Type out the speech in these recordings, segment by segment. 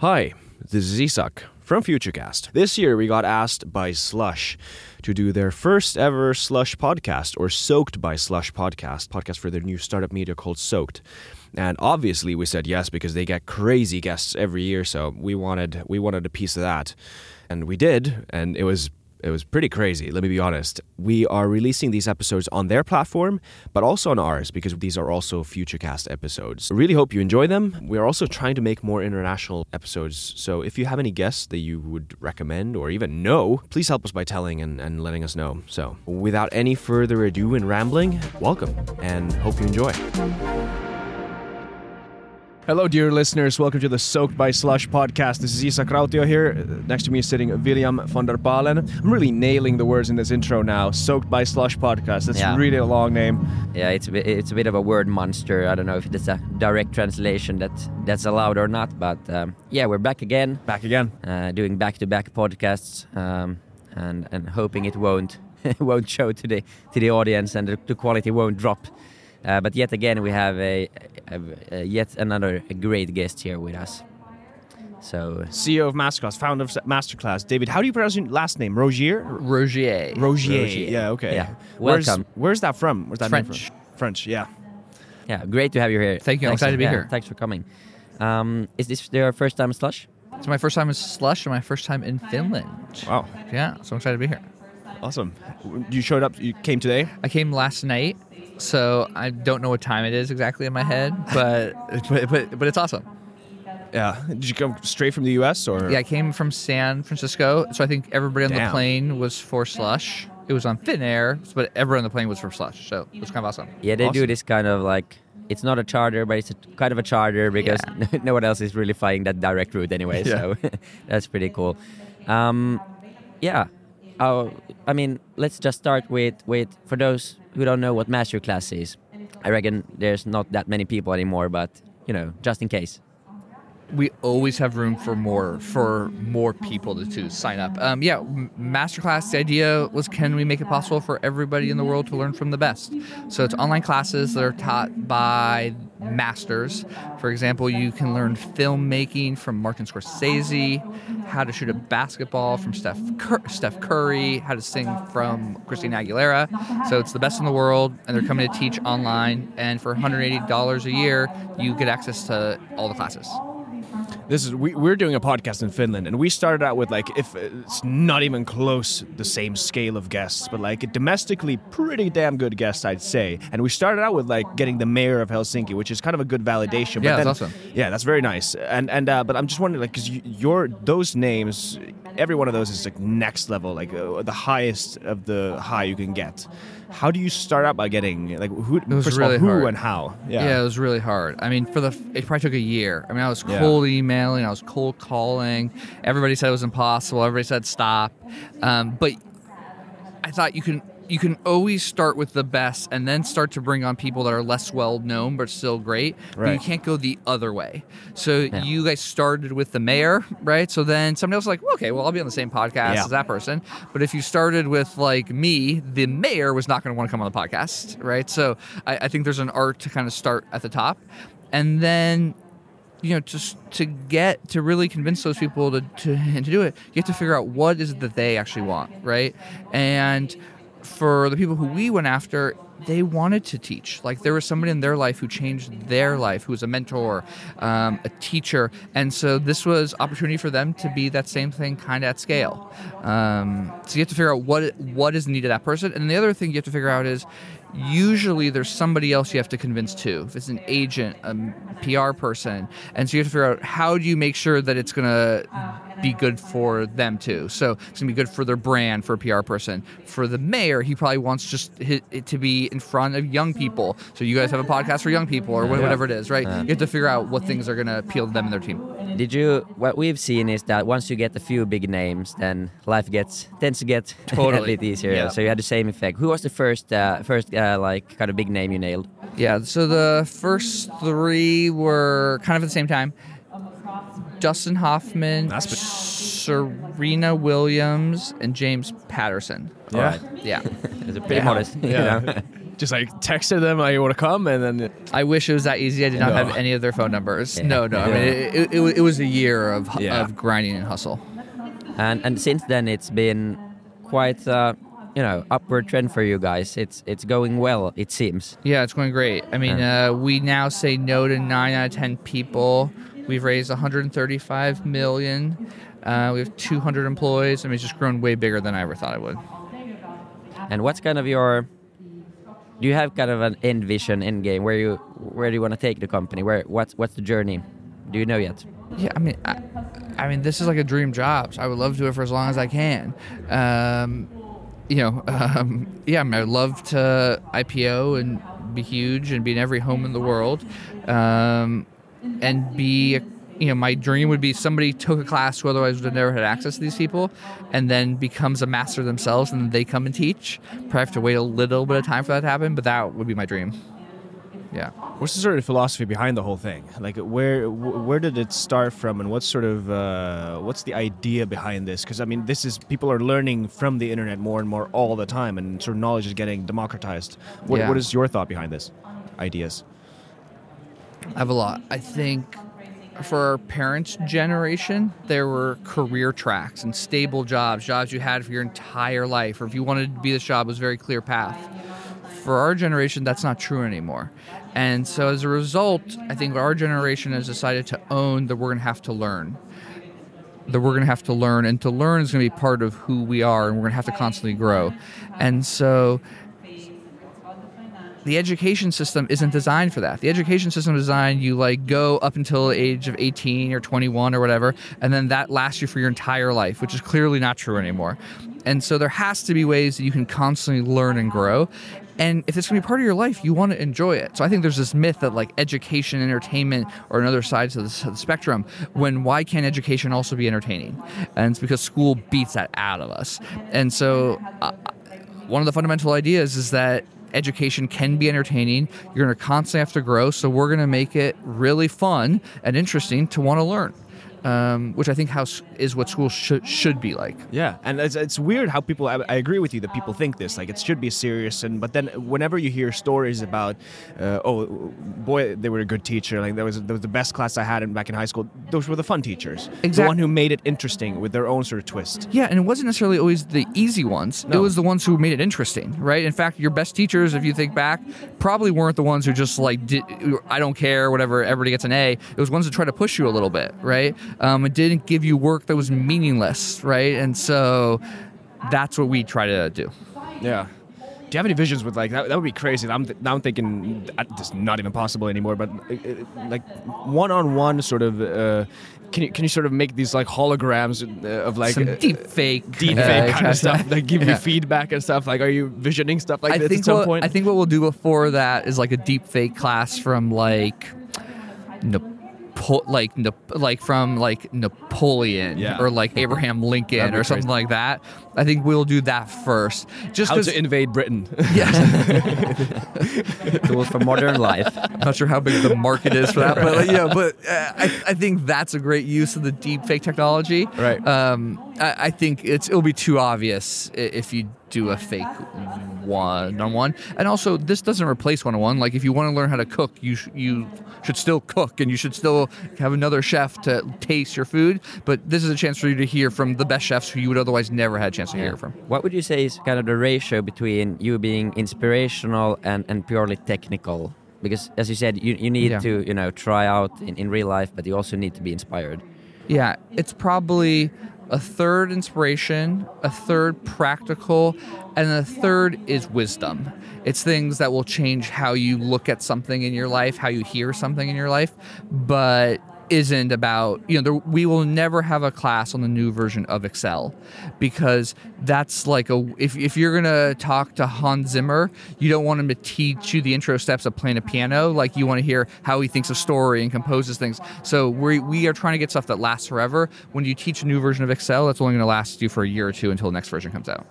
Hi, this is Isak from Futurecast. This year we got asked by Slush to do their first ever Slush podcast or Soaked by Slush podcast, podcast for their new startup media called Soaked. And obviously we said yes because they get crazy guests every year, so we wanted we wanted a piece of that. And we did, and it was it was pretty crazy, let me be honest. We are releasing these episodes on their platform, but also on ours because these are also Futurecast episodes. I really hope you enjoy them. We are also trying to make more international episodes. So if you have any guests that you would recommend or even know, please help us by telling and, and letting us know. So without any further ado and rambling, welcome and hope you enjoy. Hello, dear listeners. Welcome to the Soaked by Slush podcast. This is Isa Rautio here. Next to me is sitting William von der Palen. I'm really nailing the words in this intro now. Soaked by Slush podcast. That's Yeah. really a long name. Yeah, it's a bit, it's a bit of a word monster. I don't know if it's a direct translation that that's allowed or not, but um, yeah, we're back again, Back again. uh, doing back-to-back podcasts, um, and and hoping it won't won't show to the to the audience and the, the quality won't drop. Uh, but yet again, we have a, a, a yet another great guest here with us. So CEO of Masterclass, founder of Masterclass. David, how do you pronounce your last name? Rogier? Rogier. Rogier. Rogier. Yeah, okay. Yeah. Where's, Welcome. Where's that from? Where's that name French. from? French, yeah. yeah, great to have you here. Thank you, I'm Thanks excited to be yeah, here. Thanks for coming. Um, is this your first time in slush? It's my first time in Slush and my first time in Finland. Wow. Yeah, so I'm excited to be here. Awesome. You showed up, you came today? I came last night, so I don't know what time it is exactly in my head, but but but, but it's awesome. Yeah. Did you come straight from the US or? Yeah, I came from San Francisco, so I think everybody on Damn. the plane was for Slush. It was on Finnair, but everyone on the plane was for Slush, so it was kind of awesome. Yeah, they do this kind of like it's not a charter, but it's a, kind of a charter because no one else is really flying that direct route anyway. So that's pretty cool. Um, yeah, uh, I mean, let's just start with with for those who don't know what masterclass is. I reckon there's not that many people anymore, but you know, just in case. We always have room for more for more people to, to sign up. Um, yeah, masterclass. The idea was, can we make it possible for everybody in the world to learn from the best? So it's online classes that are taught by masters. For example, you can learn filmmaking from Martin Scorsese, how to shoot a basketball from Steph Cur- Steph Curry, how to sing from Christina Aguilera. So it's the best in the world, and they're coming to teach online. And for $180 a year, you get access to all the classes. This is we, we're doing a podcast in Finland, and we started out with like if it's not even close the same scale of guests, but like domestically pretty damn good guests, I'd say. And we started out with like getting the mayor of Helsinki, which is kind of a good validation. but Yeah, then, that's awesome. Yeah, that's very nice. And and uh, but I'm just wondering, like, because you, your those names, every one of those is like next level, like uh, the highest of the high you can get. How do you start out by getting like who? was first really of all, who hard. and how? Yeah. it was really hard. I mean, for the it probably took a year. I mean, I was Yeah. cold emailing, I was cold calling. Everybody said it was impossible. Everybody said stop. Um, but I thought you can you can always start with the best and then start to bring on people that are less well known but still great. But you can't go the other way. So you guys started with the mayor, right? So then somebody else like, well, okay, well, I'll be on the same podcast Yeah. as that person. But if you started with like me, the mayor was not going to want to come on the podcast, right? So I, I think there's an art to kind of start at the top, and then you know just to get to really convince those people to, to and to do it you have to figure out what is it that they actually want right and for the people who we went after they wanted to teach like there was somebody in their life who changed their life who was a mentor um, a teacher and so this was opportunity for them to be that same thing kind of at scale um, so you have to figure out what what is needed that person and the other thing you have to figure out is usually there's somebody else you have to convince too. If it's an agent, a PR person, and so you have to figure out how do you make sure that it's gonna be good for them too. So it's gonna be good for their brand for a PR person. For the mayor, he probably wants just it to be in front of young people. So you guys have a podcast for young people or wha- whatever it is, right? You have to figure out what things are gonna appeal to them and their team. Did you? What we've seen is that once you get a few big names, then life gets tends to get a Totally. bit easier. Yeah. So you had the same effect. Who was the first, uh, first uh, like kind of big name you nailed? Yeah, so the first three were kind of at the same time. Dustin Hoffman, That's been- Serena Williams, and James Patterson. Yeah. Yeah. It's pretty Yeah. modest. you Yeah. know? Just like texted them, "I want to come," and then I wish it was that easy. I did not No. have any of their phone numbers. Yeah. No, no. I mean, Yeah. it, it, it, wa- it was a year of hu- Yeah. of grinding and hustle. And and since then, it's been quite uh, you know upward trend for you guys. It's it's going well. It seems. Yeah, it's going great. I mean, uh, we now say no to nine out of ten people. We've raised 135 million. Uh, we have 200 employees. I mean, it's just grown way bigger than I ever thought it would. And what's kind of your do you have kind of an end vision, end game? Where you where do you want to take the company? Where what's what's the journey? Do you know yet? Yeah, I mean, I, I mean, this is like a dream job. So I would love to do it for as long as I can. Um, you know, um, yeah, I mean, I'd love to IPO and be huge and be in every home in the world, um, and be. You know, my dream would be somebody took a class who otherwise would have never had access to these people, and then becomes a master themselves, and then they come and teach. Probably have to wait a little bit of time for that to happen, but that would be my dream. Yeah. What's the sort of philosophy behind the whole thing? Like, where where did it start from, and what's sort of uh, what's the idea behind this? Because I mean, this is people are learning from the internet more and more all the time, and sort of knowledge is getting democratized. What, Yeah. what is your thought behind this? Ideas. I have a lot. I think for our parents' generation, there were career tracks and stable jobs, jobs you had for your entire life, or if you wanted to be this job, it was a very clear path. For our generation, that's not true anymore. And so as a result, I think our generation has decided to own that we're going to have to learn. That we're going to have to learn, and to learn is going to be part of who we are, and we're going to have to constantly grow. And so the education system isn't designed for that. The education system is designed you like go up until the age of 18 or 21 or whatever, and then that lasts you for your entire life, which is clearly not true anymore. And so there has to be ways that you can constantly learn and grow. And if it's going to be part of your life, you want to enjoy it. So I think there's this myth that like education, entertainment or another the, of the spectrum. When why can't education also be entertaining? And it's because school beats that out of us. And so uh, one of the fundamental ideas is that education can be entertaining. You're going to constantly have to grow, so we're going to make it really fun and interesting to want to learn, um, which I think how s- is what schools should should be like. Yeah, and it's, it's weird how people. I, I agree with you that people think this like it should be serious, and but then whenever you hear stories about, uh, oh boy, they were a good teacher. Like that was that was the best class I had in, back in high school. Those were the fun teachers. The one who made it interesting with their own sort of twist. Yeah, and it wasn't necessarily always the easy ones. It was the ones who made it interesting, right? In fact, your best teachers, if you think back, probably weren't the ones who just like did I don't care, whatever, everybody gets an A. It was ones that tried to push you a little bit, right? Um, it didn't give you work that was meaningless, right? And so that's what we try to do. Yeah. Do you have any visions with like that? That would be crazy. I'm th- now I'm thinking uh, this not even possible anymore. But uh, uh, like one-on-one sort of. Uh, can you can you sort of make these like holograms uh, of like Some uh, deep fake, deep uh, fake kind of stuff like give Yeah. you feedback and stuff like are you visioning stuff like I this at some what, point I think what we'll do before that is like a deep fake class from like Napo- like like from like Napoleon Yeah. or like Abraham Lincoln or something crazy. like that. I think we'll do that first. Just how to invade britain yeah, Tools for modern life. I'm not sure how big the market is for that, but like, yeah, but uh, I, I think that's a great use of the deep fake technology. Right. Um, I, I think it's it'll be too obvious if you do a fake one on one, and also this doesn't replace one on one. Like if you want to learn how to cook, you sh- you should still cook, and you should still have another chef to taste your food. But this is a chance for you to hear from the best chefs who you would otherwise never had a chance to hear from. What would you say is kind of the ratio between you being inspirational and, and purely technical? Because as you said, you, you need Yeah. to you know try out in, in real life, but you also need to be inspired. Yeah, it's probably a third inspiration, a third practical, and a third is wisdom. It's things that will change how you look at something in your life, how you hear something in your life, but isn't about, you know, there, we will never have a class on the new version of Excel because that's like a, if, if you're to talk to Hans Zimmer, you don't want him to teach you the intro steps of playing a piano. Like you want to hear how he thinks of story and composes things. So we, we are trying to get stuff that lasts forever. When you teach a new version of Excel, that's only going to last you for a year or two until the next version comes out.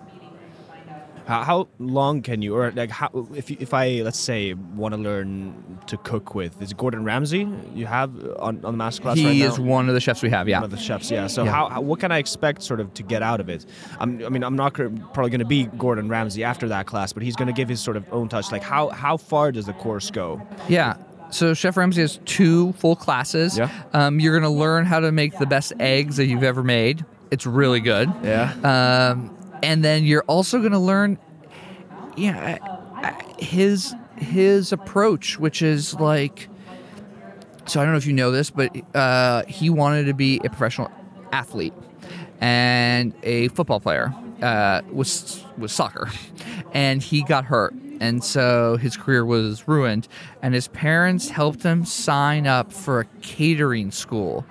How, how long can you, or like, how if you, if I let's say want to learn to cook with, is Gordon Ramsay you have on, on the masterclass he right now? is one of the chefs we have. Yeah. One of the chefs, yeah. So Yeah. How, how what can I expect sort of to get out of it? I'm, I mean, I'm not probably going to be Gordon Ramsay after that class, but he's going to give his sort of own touch. Like how how far does the course go? Yeah. So Chef Ramsay has two full classes. Yeah. Um, you're going to learn how to make the best eggs that you've ever made. It's really good. Yeah. Um, and then you're also going to learn, yeah, his his approach, which is like. So I don't know if you know this, but uh, he wanted to be a professional athlete and a football player uh, with with soccer, and he got hurt, and so his career was ruined. And his parents helped him sign up for a catering school,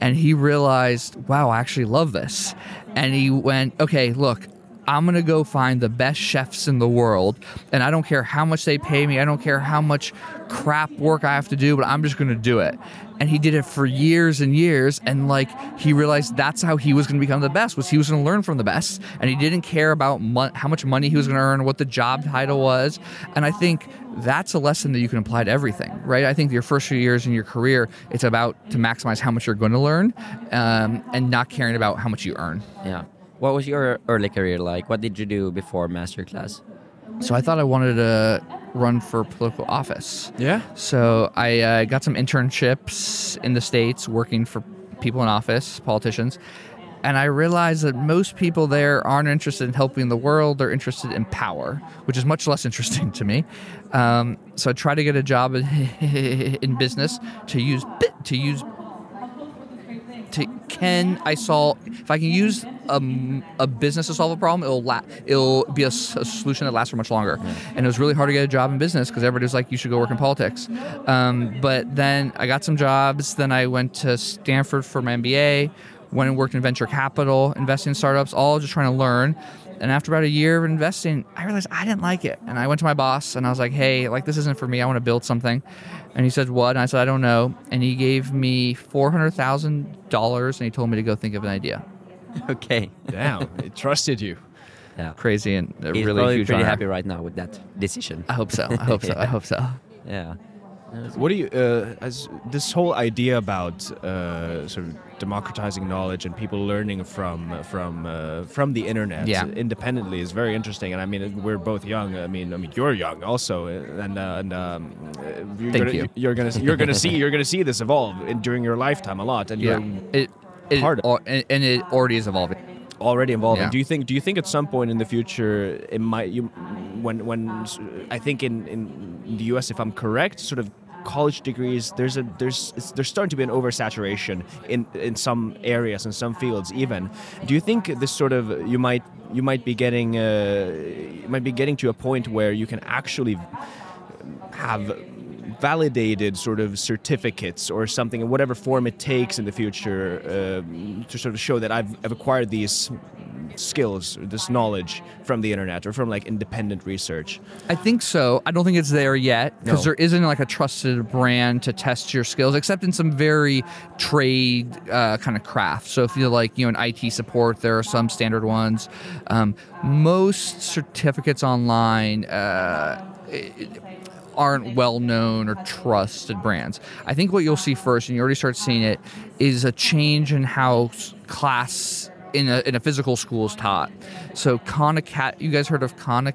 and he realized, wow, I actually love this, and he went, okay, look. I'm gonna go find the best chefs in the world, and I don't care how much they pay me. I don't care how much crap work I have to do, but I'm just gonna do it. And he did it for years and years, and like he realized that's how he was gonna become the best. Was he was gonna learn from the best, and he didn't care about mon- how much money he was gonna earn, what the job title was. And I think that's a lesson that you can apply to everything, right? I think your first few years in your career, it's about to maximize how much you're going to learn, um, and not caring about how much you earn. Yeah. What was your early career like? What did you do before masterclass? So I thought I wanted to run for political office. Yeah. So I uh, got some internships in the states working for people in office, politicians, and I realized that most people there aren't interested in helping the world; they're interested in power, which is much less interesting to me. Um, so I tried to get a job in, in business to use to use to can I solve if I can use a, a business to solve a problem, it'll la- it'll be a solution that lasts for much longer. And it was really hard to get a job in business because everybody was like, you should go work in politics. Um, but then I got some jobs. Then I went to Stanford for my MBA. Went and worked in venture capital, investing in startups, all just trying to learn. And after about a year of investing, I realized I didn't like it. And I went to my boss and I was like, hey, like this isn't for me. I want to build something. And he said, what? And I said, I don't know. And he gave me $400,000 and he told me to go think of an idea. Okay. Damn, it trusted you. Yeah. Crazy and a He's really probably huge pretty honor. happy right now with that decision. I hope so. I hope so. I hope so. Yeah. What do you, uh, as this whole idea about uh, sort of democratizing knowledge and people learning from from uh, from the internet Yeah. independently is very interesting. And I mean, we're both young. I mean, I mean, you're young also, and uh, and um, uh, you're Thank gonna, you. You're gonna you're gonna see you're gonna see this evolve in, during your lifetime a lot, and Yeah. you're It, it Part of- and it already is evolving. already involved. Yeah. Do you think? Do you think at some point in the future it might you when when I think in in the U.S. if I'm correct, sort of college degrees there's a there's there's starting to be an oversaturation in in some areas in some fields even. Do you think this sort of you might you might be getting uh, you might be getting to a point where you can actually have validated sort of certificates or something in whatever form it takes in the future um, to sort of show that I've, I've acquired these skills or this knowledge from the internet or from like independent research I think so. I don't think it's there yet because No. there isn't like a trusted brand to test your skills, except in some very trade uh, kind of craft. So if you're like, you know, in IT support, there are some standard ones. Um, most certificates online. Uh, aren't well known or trusted brands. I think what you'll see first, and you already start seeing it, is a change in how class in a, in a physical school is taught. So Khan you guys heard of Khan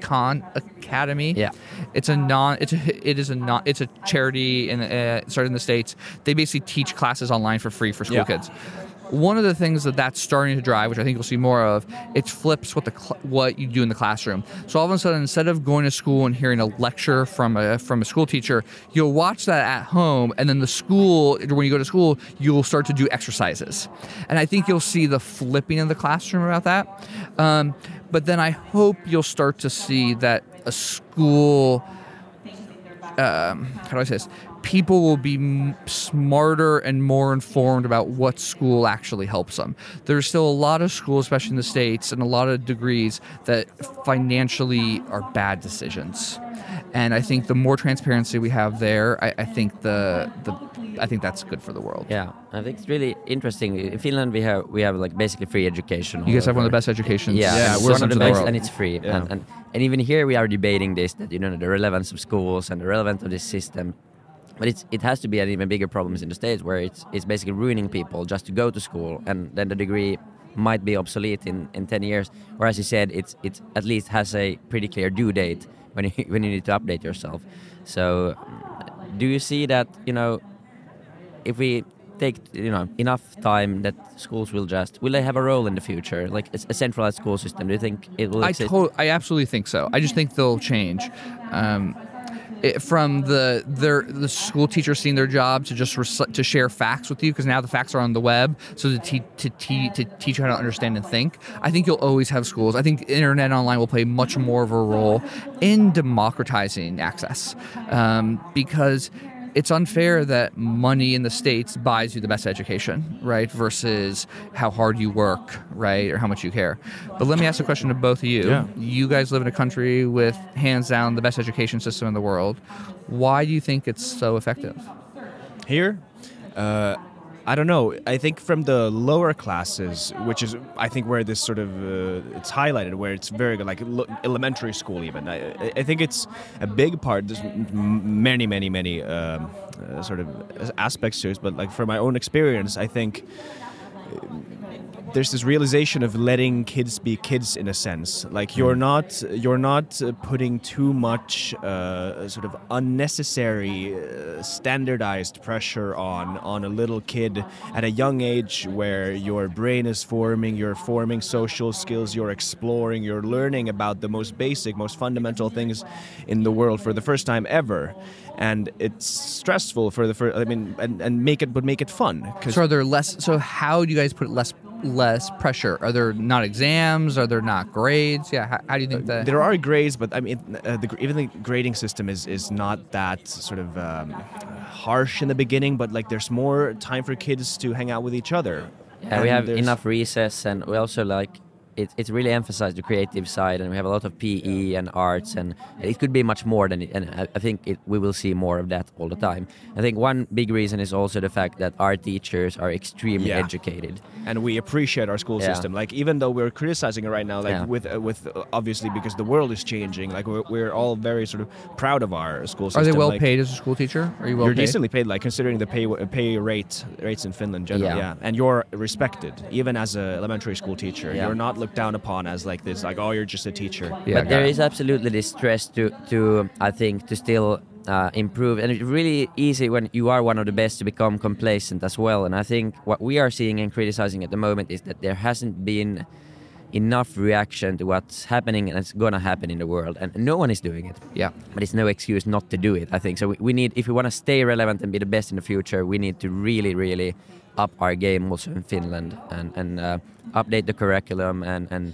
Khan Academy? Yeah. It's a non. It's a. It is a non. It's a charity and uh, started in the states. They basically teach classes online for free for school Yeah. kids. One of the things that that's starting to drive, which I think you'll see more of, it flips what the cl- what you do in the classroom. So all of a sudden, instead of going to school and hearing a lecture from a from a school teacher, you'll watch that at home, and then the school when you go to school, you'll start to do exercises, and I think you'll see the flipping in the classroom about that. Um, but then I hope you'll start to see that a school um, how do I say this? People will be m- smarter and more informed about what school actually helps them. There's still a lot of schools, especially in the states, and a lot of degrees that financially are bad decisions. And I think the more transparency we have there, I, I think the the I think that's good for the world. Yeah, I think it's really interesting. In Finland, we have we have like basically free education. You guys have one of the best educations. Yeah, Yeah, we're one of the best, world. and it's free. Yeah. And, and and even here we are debating this that you know the relevance of schools and the relevance of this system. But it's it has to be an even bigger problems in the states where it's it's basically ruining people just to go to school, and then the degree might be obsolete in, in 10 years. Or as you said, it's it's at least has a pretty clear due date when you, when you need to update yourself. So, do you see that you know if we take you know enough time that schools will just will they have a role in the future like a, centralized school system do you think it will I exist to- I absolutely think so. I just think they'll change. Um, it, from the their the school teachers seeing their job to just to share facts with you because now the facts are on the web so to, te- to, te- to teach you how to understand and think. I think you'll always have schools. I think internet online will play much more of a role in democratizing access um, because it's unfair that money in the states buys you the best education, right? Versus how hard you work, right, or how much you care. But let me ask a question to both of you. Yeah. You guys live in a country with hands down the best education system in the world. Why do you think it's so effective? Here, uh, I don't know. I think from the lower classes, which is I think where this sort of uh, it's highlighted, where it's very good, like lo- elementary school even. I, I- think it's a big part. There's many, many, many um, uh, sort of aspects to it, but like from my own experience, I think there's this realization of letting kids be kids in a sense like you're not you're not uh, putting too much uh, sort of unnecessary uh, standardized pressure on on a little kid at a young age where your brain is forming you're forming social skills you're exploring you're learning about the most basic most fundamental things in the world for the first time ever and it's stressful for the first i mean and, and make it but make it fun So are there less? So how do you guys put less less pressure? Are there not exams? Are there not grades? Yeah. How, how do you think that? There are grades, but I mean, uh, the, even the grading system is is not that sort of um, harsh in the beginning. But like, there's more time for kids to hang out with each other. Yeah, we have enough recess, and we also like it, it's really emphasized the creative side, and we have a lot of PE and arts, and it could be much more than it. And I, I think it, we will see more of that all the time. I think one big reason is also the fact that our teachers are extremely Yeah. educated. and we appreciate our school Yeah. system. Like even though we're criticizing it right now, like Yeah. with uh, with uh, obviously because the world is changing. Like we're, we're all very sort of proud of our school system. are they well like, paid as a school teacher? Are you well paid? you're paid? decently paid, like considering the pay pay rate rates in Finland, generally, Yeah. yeah. And you're respected, even as an elementary school teacher. Yeah. You're not looked down upon as like this, like oh, you're just a teacher. Yeah, but there got it. is absolutely this stress to to I think to still uh, improve, and it's really easy when you are one of the best to become complacent as well. And I think what we are seeing and criticizing at the moment is that there hasn't been enough reaction to what's happening and it's gonna happen in the world, and no one is doing it. Yeah. But it's no excuse not to do it. I think so. We, we need if we want to stay relevant and be the best in the future, we need to really, really up our game also in Finland and and uh, update the curriculum and and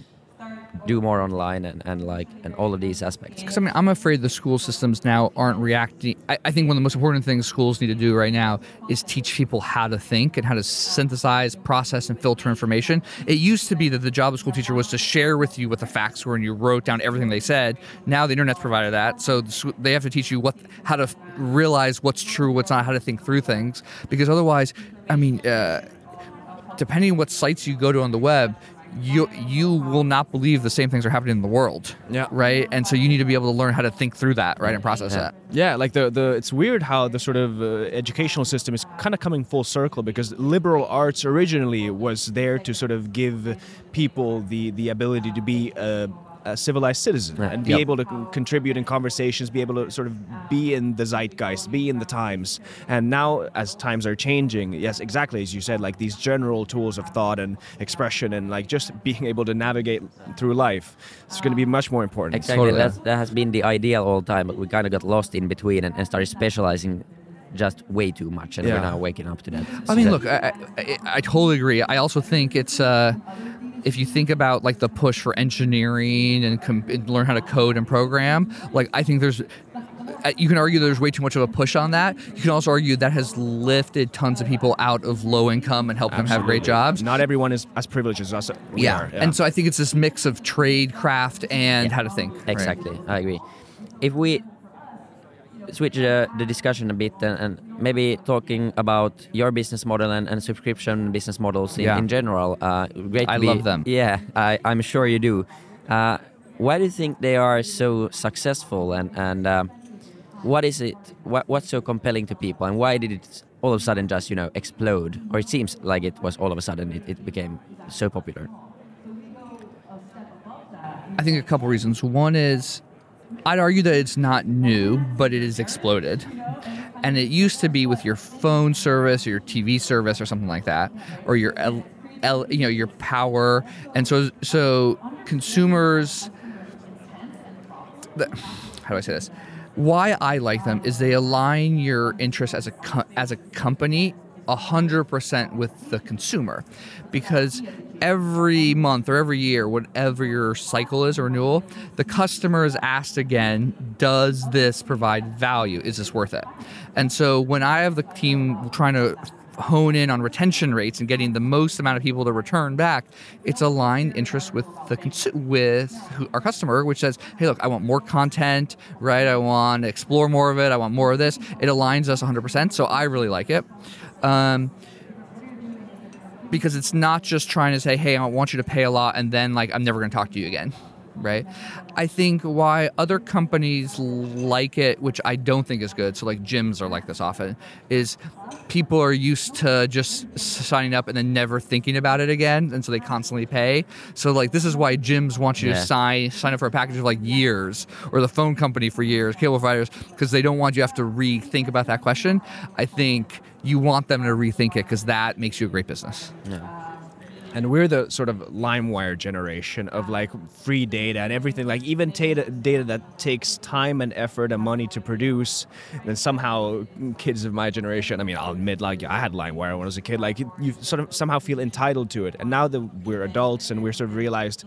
do more online and, and like and all of these aspects. Because I mean, I'm afraid the school systems now aren't reacting. I, I think one of the most important things schools need to do right now is teach people how to think and how to synthesize, process, and filter information. It used to be that the job of school teacher was to share with you what the facts were and you wrote down everything they said. Now the internet's provided that, so the they have to teach you what how to realize what's true, what's not, how to think through things. Because otherwise, I mean. Uh, depending on what sites you go to on the web, you you will not believe the same things are happening in the world. Yeah. Right. And so you need to be able to learn how to think through that, right, and process Yeah. that. Yeah, like the the it's weird how the sort of uh, educational system is kind of coming full circle because liberal arts originally was there to sort of give people the the ability to be a, a civilized citizen Yeah. and be Yep. able to contribute in conversations, be able to sort of be in the zeitgeist, be in the times. And now, as times are changing, yes, exactly as you said, like these general tools of thought and expression and like just being able to navigate through life, it's going to be much more important. Exactly. Totally. That's, that has been the ideal all the time, but we kind of got lost in between and, and started specializing just way too much, and Yeah. we're now waking up to that. I mean, So- look, I, I, I totally agree. I also think it's uh, if you think about like the push for engineering and, com- and learn how to code and program, like I think there's. uh, You can argue there's way too much of a push on that. You can also argue that has lifted tons of people out of low income and helped them have great jobs. Not everyone is as privileged as us. We yeah. are, and so I think it's this mix of trade, craft, and Yeah. how to think. right? Exactly, I agree. If we switch uh, the discussion a bit and, and, maybe talking about your business model and, and subscription business models in, Yeah. in general. Uh, great. I be- love them. Yeah, I, I'm sure you do. Uh, why do you think they are so successful and and um, what is it? What, what's so compelling to people and why did it all of a sudden just you know explode? Or it seems like it was all of a sudden it, it became so popular. I think a couple reasons. One is I'd argue that it's not new, but it has exploded. And it used to be with your phone service or your TV service or something like that, or your L, L, you know, your power. And so, so consumers. How do I say this? Why I like them is they align your interests as a as a company hundred percent with the consumer, because every month or every year, whatever your cycle is or renewal, the customer is asked again, does this provide value? Is this worth it? And so when I have the team trying to hone in on retention rates and getting the most amount of people to return back, it's aligned interest with the consu- with our customer, which says, "Hey, look, I want more content, right? I want to explore more of it. I want more of this." It aligns us 100%. So I really like it. Um, because it's not just trying to say, "Hey, I want you to pay a lot," and then like I'm never going to talk to you again, right? I think why other companies like it, which I don't think is good. So like gyms are like this often, is people are used to just signing up and then never thinking about it again, and so they constantly pay. So like this is why gyms want you Yeah. to sign sign up for a package of like years, or the phone company for years, cable providers, because they don't want you to have to rethink about that question. I think you want them to rethink it because that makes you a great business. And we're the sort of LimeWire generation of like free data and everything, like even data, data that takes time and effort and money to produce. Then somehow, kids of my generation, I mean, I'll admit, like I had LimeWire when I was a kid, like you- you sort of somehow feel entitled to it. And now that we're adults and we're sort of realized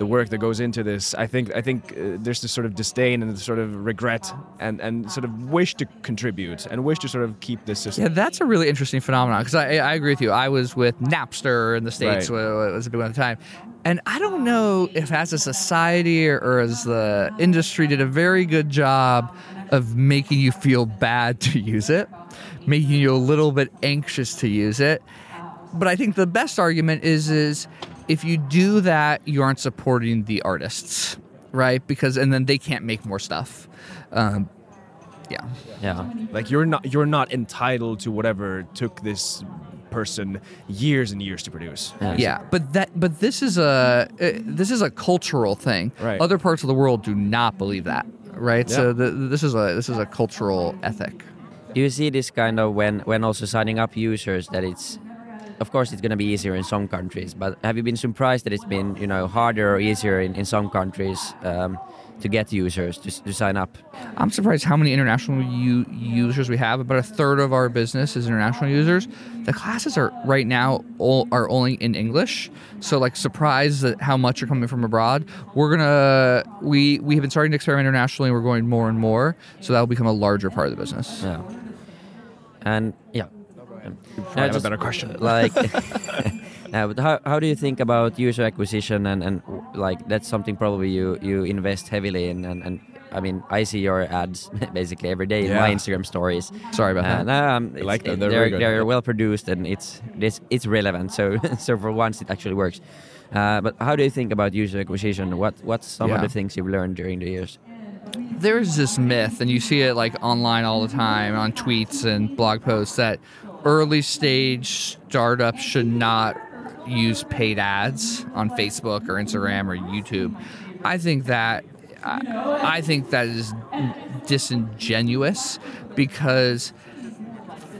the work that goes into this, I think I think uh, there's this sort of disdain and sort of regret and, and sort of wish to contribute and wish to sort of keep this system. Yeah, that's a really interesting phenomenon because I, I agree with you. I was with Napster in the states, Right. it was a big one at the time, and I don't know if as a society or, or as the industry did a very good job of making you feel bad to use it, making you a little bit anxious to use it. But I think the best argument is is if you do that, you aren't supporting the artists, right? Because and then they can't make more stuff. Um, yeah. Yeah. Like you're not you're not entitled to whatever took this person years and years to produce. Yeah, but that but this is a uh, this is a cultural thing. Right. Other parts of the world do not believe that. Right. So the, this is a this is a cultural ethic. Do you see this kind of when when also signing up users that it's of course it's going to be easier in some countries but have you been surprised that it's been you know harder or easier in, in some countries um, to get users to, to sign up I'm surprised how many international u- users we have. About a third of our business is international users. The classes are right now all, are only in English. So like surprised at how much are coming from abroad. We're gonna we we have been starting to experiment internationally. We're going more and more. So that will become a larger part of the business. yeah and yeah Um, I have a better question. like now but how, how do you think about user acquisition and, and like that's something probably you you invest heavily in and, and I mean I see your ads basically every day in my Instagram stories Sorry about Uh, that. no, um, it's- like them. They're they're very good. they're well produced and it's it's, it's relevant. So so for once it actually works. Uh, but how do you think about user acquisition? What what's some of the things you've learned during the years? there's this myth, and you see it like online all the time on tweets and blog posts that early stage startups should not use paid ads on Facebook or Instagram or YouTube. I think that I, I think that is disingenuous because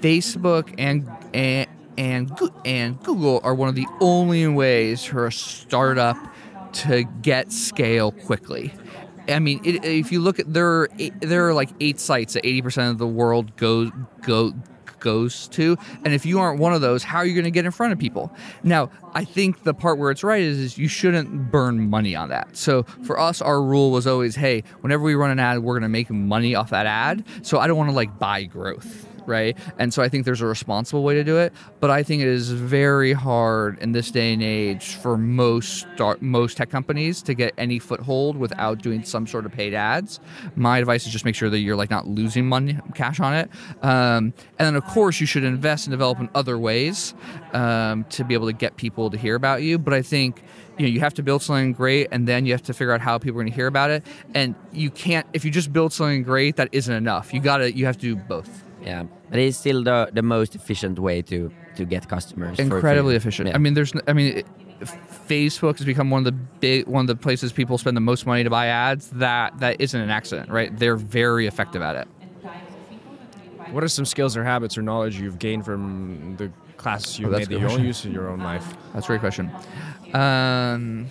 Facebook and and and and Google are one of the only ways for a startup to get scale quickly. I mean, it, if you look at there, are there are like eight sites that eighty percent of the world go go goes to, and if you aren't one of those, how are you going to get in front of people? Now, I think the part where it's right is, is you shouldn't burn money on that. So for us, our rule was always, hey, whenever we run an ad, we're going to make money off that ad. So I don't want to like buy growth. Right? And so I think there's a responsible way to do it, but I think it is very hard in this day and age for most most tech companies to get any foothold without doing some sort of paid ads. My advice is just make sure that you're like not losing money cash on it, um, and then of course you should invest and develop in other ways um, to be able to get people to hear about you. But I think you know you have to build something great and then you have to figure out how people are going to hear about it and you can't if you just build something great that isn't enough you gotta you have to do both Yeah, but it's still the the most efficient way to to get customers. incredibly free. efficient Yeah. i mean there's n- i mean facebook has become one of the big one of the places people spend the most money to buy ads that that isn't an accident right they're very effective at it What are some skills or habits or knowledge you've gained from the classes you Oh, made a that you own use in your own life? That's a great question. Um,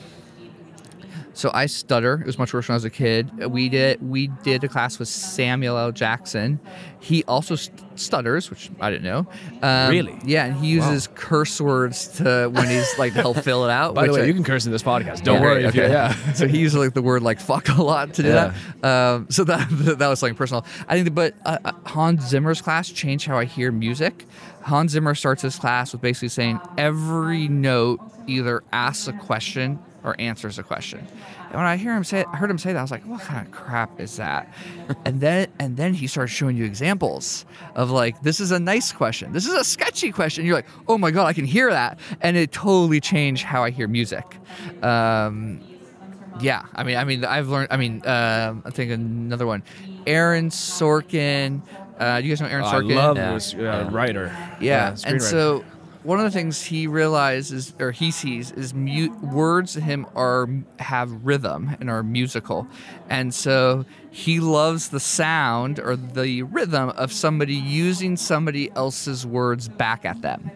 so I stutter. It was much worse when I was a kid. We did we did a class with Samuel L. Jackson. He also st- stutters, which I didn't know. Um, Really? Yeah, and he uses curse words to when he's like to help fill it out. By the way, I- you can curse in this podcast. Don't Yeah, worry. great, if you- okay. yeah. so he uses like the word like fuck a lot to do Yeah. that. Um, so that that was something personal. I think, but uh, uh, Hans Zimmer's class changed how I hear music. Hans Zimmer starts his class with basically saying every note either asks a question or answers a question. And when I hear him say, I heard him say that, I was like, "What kind of crap is that?" and then and then he starts showing you examples of like, "This is a nice question. This is a sketchy question." you're like, "Oh my god, I can hear that!" And it totally changed how I hear music. Um, yeah, I mean, I mean, I've learned. I mean, um, I think another one, Aaron Sorkin. Uh, do you guys know Aaron I Sorkin? love Yeah. this uh, Yeah. writer. Yeah, and so one of the things he realizes or he sees is mu- words to him are have rhythm and are musical, and so he loves the sound or the rhythm of somebody using somebody else's words back at them.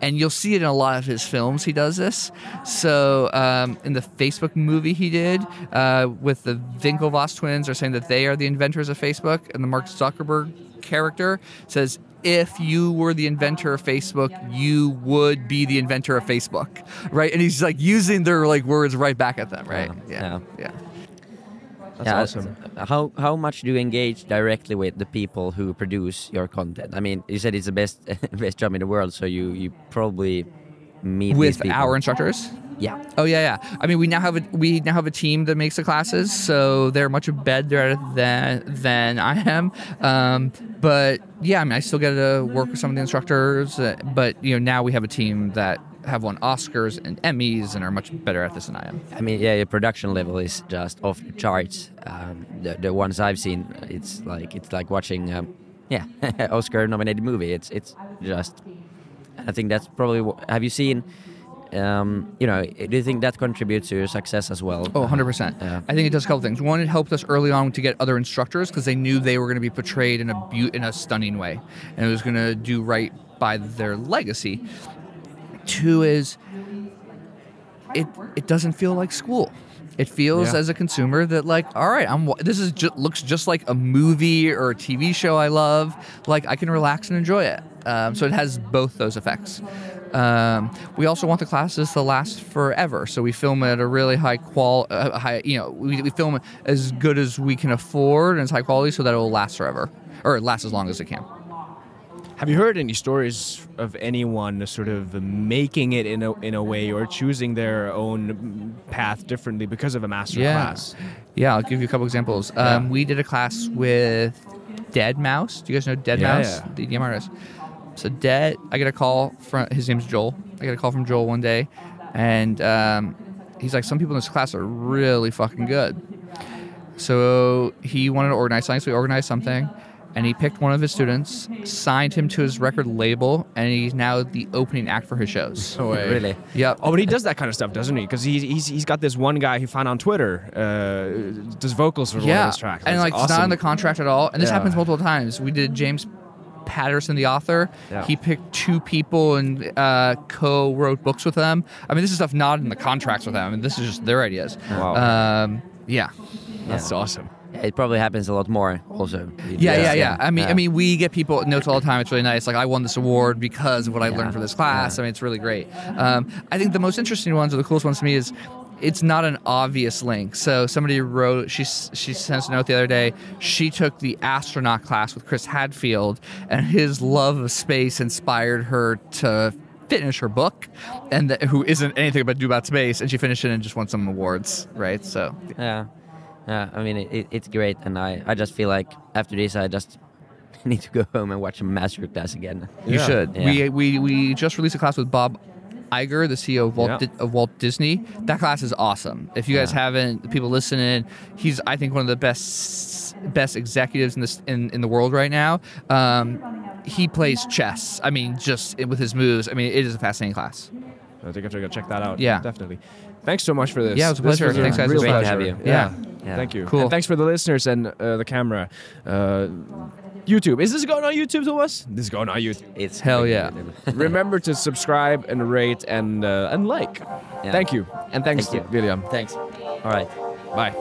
And you'll see it in a lot of his films. He does this. So um, in the Facebook movie he did uh, with the Winklevoss twins, are saying that they are the inventors of Facebook, and the Mark Zuckerberg character says if you were the inventor of Facebook, you would be the inventor of Facebook, right? And he's like using their like words right back at them, right? Yeah. yeah. That's yeah, awesome. uh, How how much do you engage directly with the people who produce your content? I mean, you said it's the best best job in the world, so you you probably meet With our instructors. yeah. Oh yeah, yeah. I mean, we now have a we now have a team that makes the classes, so they're much better than than I am. Um, but yeah, I mean, I still get to work with some of the instructors. Uh, but you know, now we have a team that have won Oscars and Emmys and are much better at this than I am. I mean, yeah, your production level is just off the charts. Um, the, the ones I've seen, it's like it's like watching, um, yeah, Oscar-nominated movie. It's it's just. I think that's probably. wh- Have you seen? Um, you know, do you think that contributes to your success as well? Oh, 100%. Yeah. I think it does a couple things. One, it helped us early on to get other instructors because they knew they were going to be portrayed in a beau- in a stunning way and it was going to do right by their legacy. Two is it it doesn't feel like school. It feels Yeah. as a consumer that like, all right, I'm this is ju- looks just like a movie or a TV show I love. Like I can relax and enjoy it. Um, so it has both those effects. Um, we also want the classes to last forever, so we film it at a really high qual, uh, high. You know, we, we film as good as we can afford and it's high quality, so that it will last forever, or last as long as it can. Have you heard any stories of anyone sort of making it in a in a way or choosing their own path differently because of a master class? Yeah, I'll give you a couple examples. Um, We did a class with deadmau5. Do you guys know Dead Yeah, Mouse? yeah. The EDM artist. So Dead, I get a call from his name's Joel. I get a call from Joel one day, and um, he's like, "Some people in this class are really fucking good." So he wanted to organize something. So we organized something, and he picked one of his students, signed him to his record label, and he's now the opening act for his shows. No way. Really? Yep. Oh, but he does that kind of stuff, doesn't he? Because he's, he's he's got this one guy he found on Twitter, uh, does vocals for one of yeah, his tracks. and That's like it's not in the contract at all. And this Yeah. happens multiple times. We did James Patterson, the author. Yeah. He picked two people and uh, co-wrote books with them. I mean, this is stuff not in the contracts with them. I mean, this is just their ideas. Wow. Um, yeah. That's awesome. It probably happens a lot more, also. Yeah, yeah, yeah. I mean, Yeah. I mean, we get people notes all the time. It's really nice. Like, I won this award because of what I Yeah. learned from this class. Yeah. I mean, it's really great. Um, I think the most interesting ones or the coolest ones to me is it's not an obvious link. So somebody wrote she she sent a note the other day. She took the astronaut class with Chris Hadfield, and his love of space inspired her to finish her book, and th- who isn't anything but do about space, and she finished it and just won some awards, right? So Yeah, yeah. I mean, it, it, it's great, and I, I just feel like after this, I just need to go home and watch a master class again. you Yeah. should. Yeah. We we we just released a class with Bob. Iger, the CEO of Walt, Yeah. Di- of Walt Disney, that class is awesome. If you guys Yeah. haven't, people listening, he's I think one of the best best executives in this in, in the world right now. Um, he plays chess. I mean, just with his moves. I mean, it is a fascinating class. I think I have to go check that out. Yeah. definitely. Thanks so much for this. Yeah, it was a pleasure. Thanks, guys. real was great to have pleasure. you. Yeah. Yeah. Thank you. Cool. And thanks for the listeners and uh, the camera. Uh, YouTube. Is this going on YouTube, to us? This is going on YouTube. It's hell yeah. Remember to subscribe and rate and uh, and like. Yeah. Thank you. And thanks, Thank you. William. Thanks. All right. Bye.